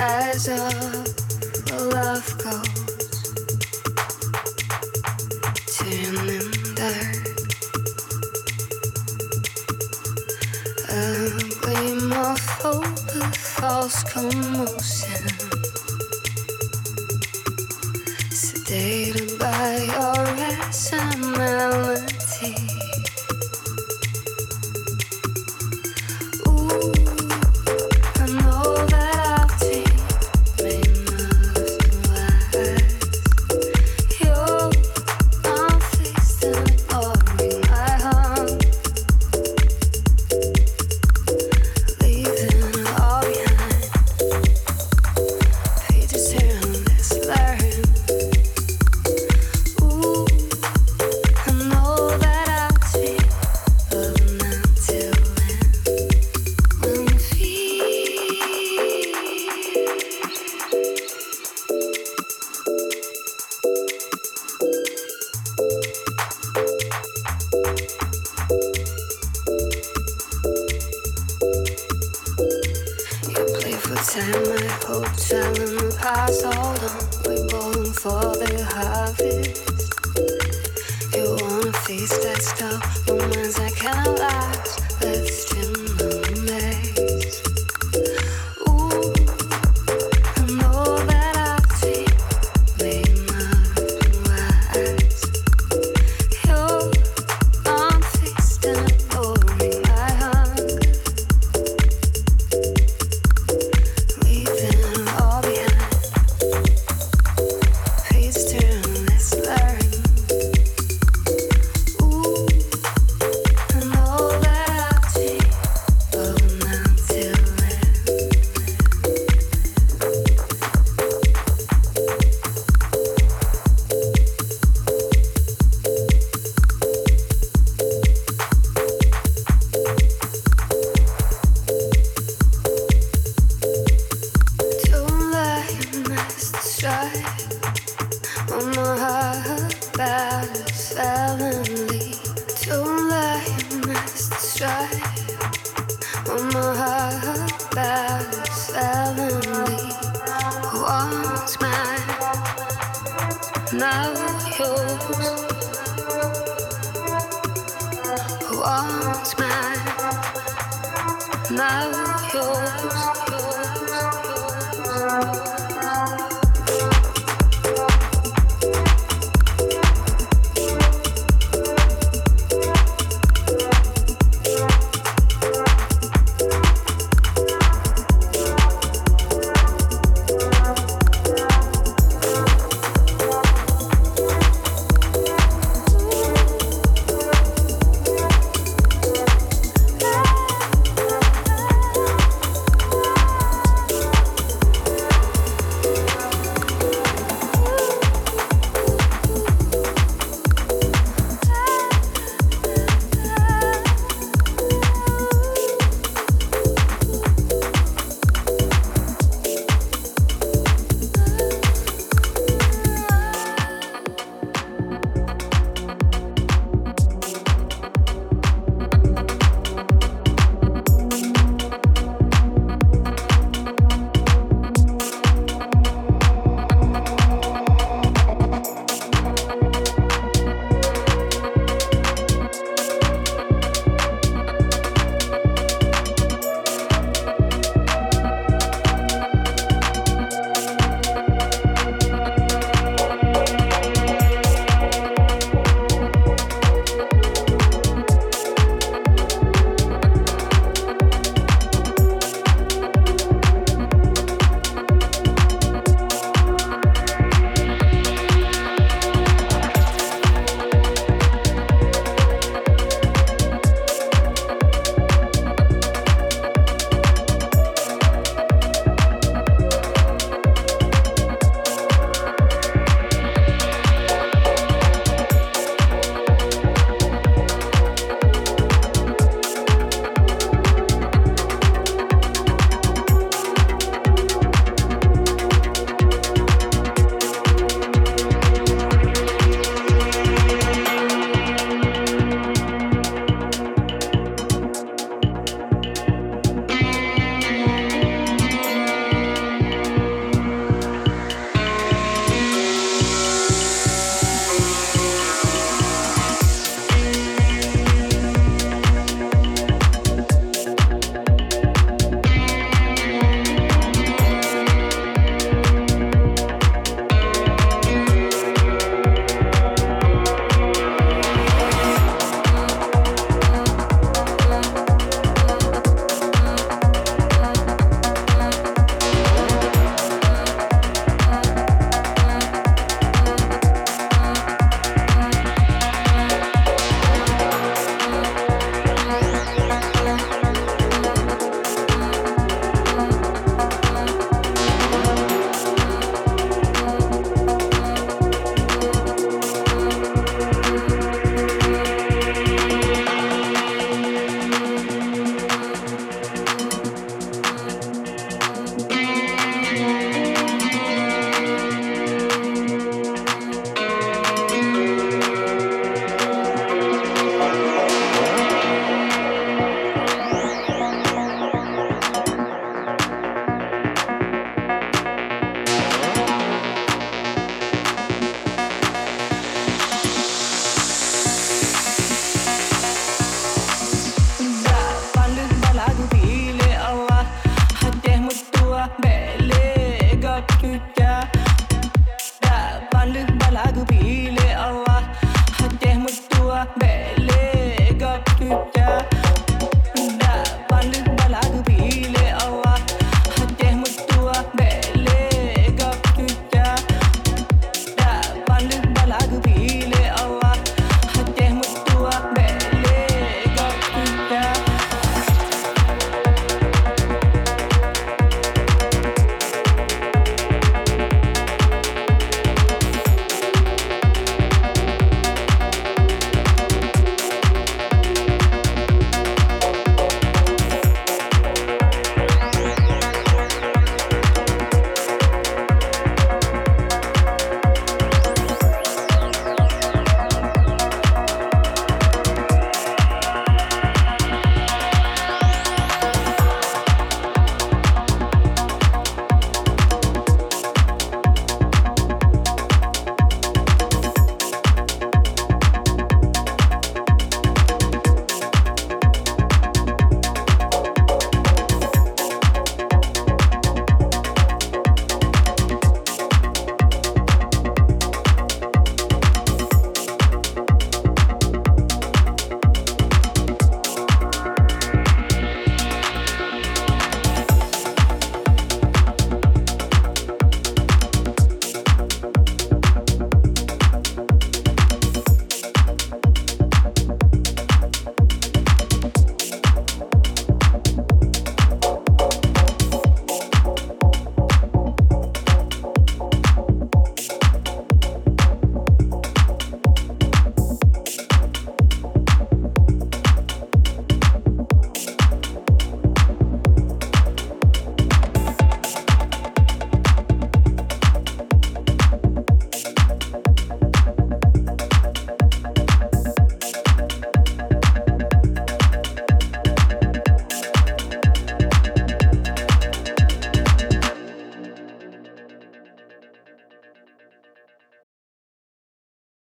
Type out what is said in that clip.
as a love goes. Turning dark. A gleam of hope, a false come